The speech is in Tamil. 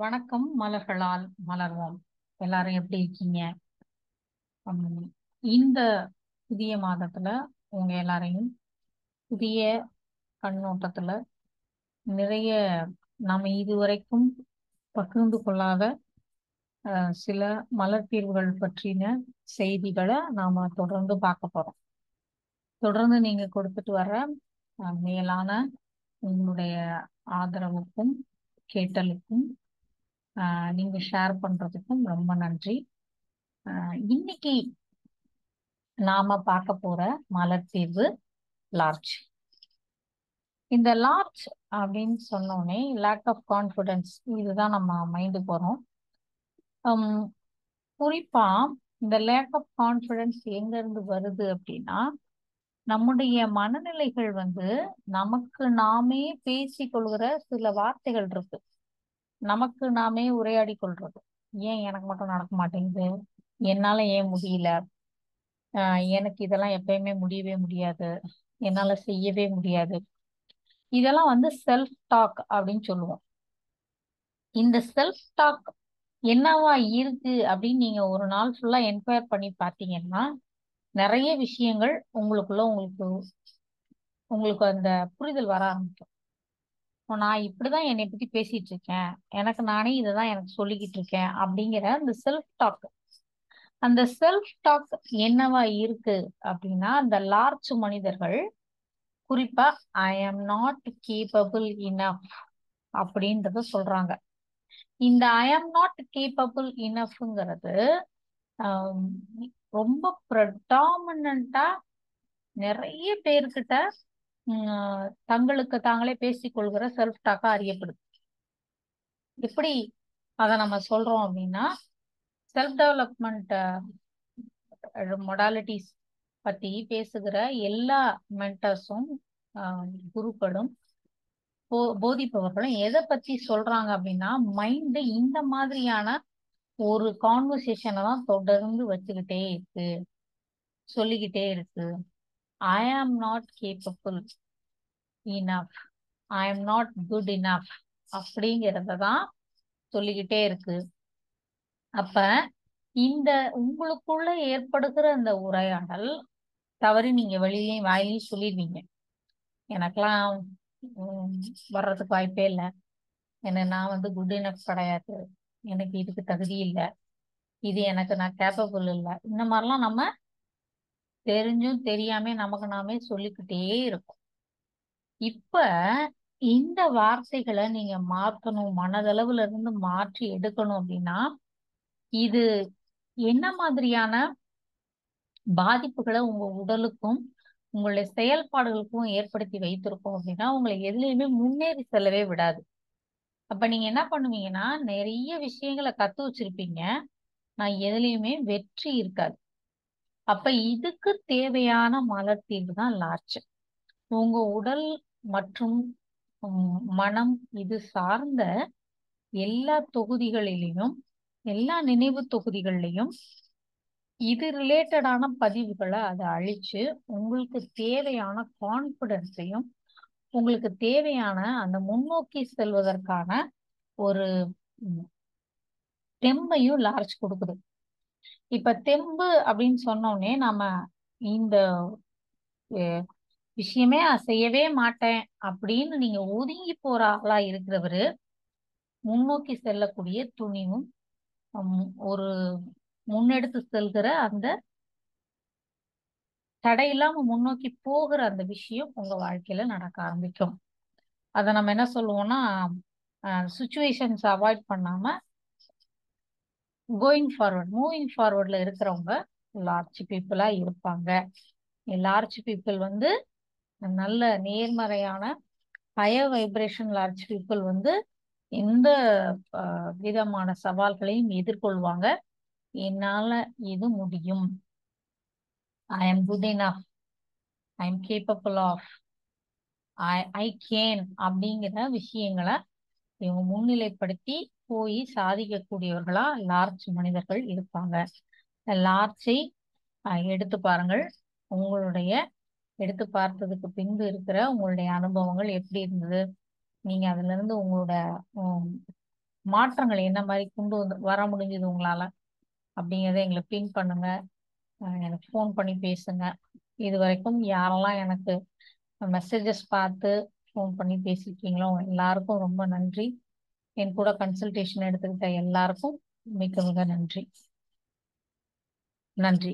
வணக்கம் மலர்களால் மலர்வோம். எல்லாரும் எப்படி இருக்கீங்க? இந்த புதிய மாதத்துல உங்க எல்லாரையும் புதிய கண்ணோட்டத்துல நிறைய நாம இதுவரைக்கும் பகிர்ந்து கொள்ளாத சில மலர் தீர்வுகள் பற்றின செய்திகளை நாம தொடர்ந்து பார்க்க போறோம். தொடர்ந்து நீங்க கொடுத்துட்டு வர மேலான உங்களுடைய ஆதரவுக்கும் கேட்டலுக்கும் நீங்க ஷேர் பண்றதுக்கும் ரொம்ப நன்றி. இன்னைக்கு நாம பார்க்க போற மலர் தீர்வு லார்ஜ். இந்த லார்ஜ் அப்படின்னு சொன்னோடனே லேக் ஆஃப் கான்ஃபிடன்ஸ் இதுதான் நம்ம மைண்டு போறோம் ஹம், குறிப்பா இந்த லேக் ஆஃப் கான்ஃபிடன்ஸ் எங்க இருந்து வருது அப்படின்னா நம்முடைய மனநிலைகள் வந்து நமக்கு நாமே பேசிக்கொள்கிற சில வார்த்தைகள் இருக்கு. நமக்கு நாமே உரையாடி கொள்றது. ஏன் எனக்கு மட்டும் நடக்க மாட்டேங்குது? என்னால ஏன் முடியல? எனக்கு இதெல்லாம் எப்பயுமே முடியவே முடியாது. என்னால செய்யவே முடியாது. இதெல்லாம் வந்து செல்ஃப் டாக் அப்படின்னு சொல்லுவோம். இந்த செல்ஃப் டாக் என்னவா இருக்கு அப்படின்னு நீங்க ஒரு நாள் ஃபுல்லா என்கொயர் பண்ணி பார்த்தீங்கன்னா நிறைய விஷயங்கள் உங்களுக்குள்ள உங்களுக்கு உங்களுக்கு அந்த புரிதல் வர ஆரம்பிக்கும். இப்போ நான் இப்படிதான் என்னை பத்தி பேசிட்டு இருக்கேன் எனக்கு நானே இதைதான் எனக்கு சொல்லிக்கிட்டு இருக்கேன் அப்படிங்கிற அந்த செல்ஃப் டாக் அந்த செல்ஃப் டாக் என்னவா இருக்கு அப்படின்னா அந்த லார்ஜ் மனிதர்கள் குறிப்பா ஐ ஆம் நாட் கேப்பபிள் இனஃப் அப்படின்றத சொல்றாங்க. இந்த ஐ ஆம் நாட் கேப்பபிள் இனஃப்ங்கிறது ரொம்ப ப்ரடாமினா நிறைய பேர்கிட்ட தங்களுக்கு தாங்களே பேசிக்கொள்கிற செல்ஃப் டாக்கா அறியப்படுது. எப்படி அதை நம்ம சொல்றோம் அப்படின்னா செல்ஃப் டெவலப்மெண்ட் மொடாலிட்டிஸ் பத்தி பேசுகிற எல்லா மென்டர்ஸும் குருக்களும் போ- போதிப்பவர்களும் எதை பத்தி சொல்றாங்க அப்படின்னா மைண்ட் இந்த மாதிரியான ஒரு கான்வர்சேஷனை தான் தொடர்ந்து வச்சுக்கிட்டே இருக்கு சொல்லிக்கிட்டே இருக்கு. I am not capable enough I am not good enough அப்படிங்கிறத தான் சொல்லிக்கிட்டே இருக்கு. அப்ப இந்த உங்களுக்குள்ள ஏற்படுகிற அந்த உரையாடல் தவறி நீங்க வெளியிலையும் வாயிலையும் சொல்லிடுவீங்க. எனக்கெல்லாம் உம், வர்றதுக்கு வாய்ப்பே இல்லை. என்ன நான் வந்து குட் இனஃப் கிடையாது. எனக்கு இதுக்கு தகுதி இல்லை. இது எனக்கு நான் கேப்பபிள் இல்லை. இந்த மாதிரிலாம் நம்ம தெரிஞ்சும் தெரியாம நமக்கு நாமே சொல்லிக்கிட்டே இருக்கும். இப்ப இந்த வார்த்தைகளை நீங்க மாற்றணும் மனதளவுல இருந்து மாற்றி எடுக்கணும் அப்படின்னா இது என்ன மாதிரியான பாதிப்புகளை உங்க உடலுக்கும் உங்களுடைய செயல்பாடுகளுக்கும் ஏற்படுத்தி வைத்திருக்கோம் அப்படின்னா உங்களை எதுலையுமே முன்னேறி செல்லவே விடாது. அப்ப நீங்க என்ன பண்ணுவீங்கன்னா நிறைய விஷயங்களை கத்து வச்சிருப்பீங்க. நான் எதுலையுமே வெற்றி இருக்காது. அப்ப இதுக்கு தேவையான மலர் தீர்வு தான் லார்ஜ் உங்க உடல் மற்றும் மனம் இது சார்ந்த எல்லா தொகுதிகளிலையும் எல்லா நினைவு தொகுதிகள்லையும் இது ரிலேட்டடான பதிவுகளை அதை அழிச்சு உங்களுக்கு தேவையான கான்பிடன்ஸையும் உங்களுக்கு தேவையான அந்த முன்னோக்கி செல்வதற்கான ஒரு ம், தெம்பையும் லார்ஜ் கொடுக்குது. இப்ப தெம்பு அப்படின்னு சொன்னோடனே நாம இந்த விஷயமே நான் செய்யவே மாட்டேன் அப்படின்னு நீங்க ஒதுங்கி போற ஆளா இருக்கிறவரு முன்னோக்கி செல்லக்கூடிய துணிவும் ஒரு முன்னெடுத்து செல்கிற அந்த தடையில்லாம முன்னோக்கி போகிற அந்த விஷயம் உங்க வாழ்க்கையில நடக்க ஆரம்பிக்கும். அதை நம்ம என்ன சொல்லுவோம்னா சுச்சுவேஷன்ஸ் அவாய்ட் பண்ணாம கோயிங் ஃபார்வர்ட் மூவிங் ஃபார்வர்ட்ல இருக்கிறவங்க லார்ஜ் பீப்புளா இருப்பாங்க. லார்ஜ் பீப்புள் வந்து நல்ல நேர்மறையான ஹையர் வைப்ரேஷன் லார்ஜ் பீப்புள் வந்து எந்த விதமான சவால்களையும் எதிர்கொள்வாங்க. என்னால இது முடியும். I am good enough I am capable of I I can அப்படிங்கிற விஷயங்களை இவங்க முன்னிலைப்படுத்தி போய் சாதிக்கக்கூடியவர்களா லார்ஜ் மனிதர்கள் இருப்பாங்க. லார்ஜை எடுத்து பாருங்கள். உங்களுடைய எடுத்து பார்த்ததுக்கு பின்பு இருக்கிற உங்களுடைய அனுபவங்கள் எப்படி இருந்தது? நீங்க அதுல இருந்து உங்களோட மாற்றங்கள் என்ன மாதிரி கொண்டு வந்து வர முடிஞ்சது உங்களால? அப்படிங்கிறத எங்களை பின் பண்ணுங்க. எனக்கு ஃபோன் பண்ணி பேசுங்க. இது வரைக்கும் யாரெல்லாம் எனக்கு மெசேஜஸ் பார்த்து ஃபோன் பண்ணி பேசியிருக்கீங்களோ எல்லாருக்கும் ரொம்ப நன்றி. என் கூட கன்சல்டேஷன் எடுத்துக்கிட்ட எல்லாருக்கும் மிக மிக நன்றி. நன்றி.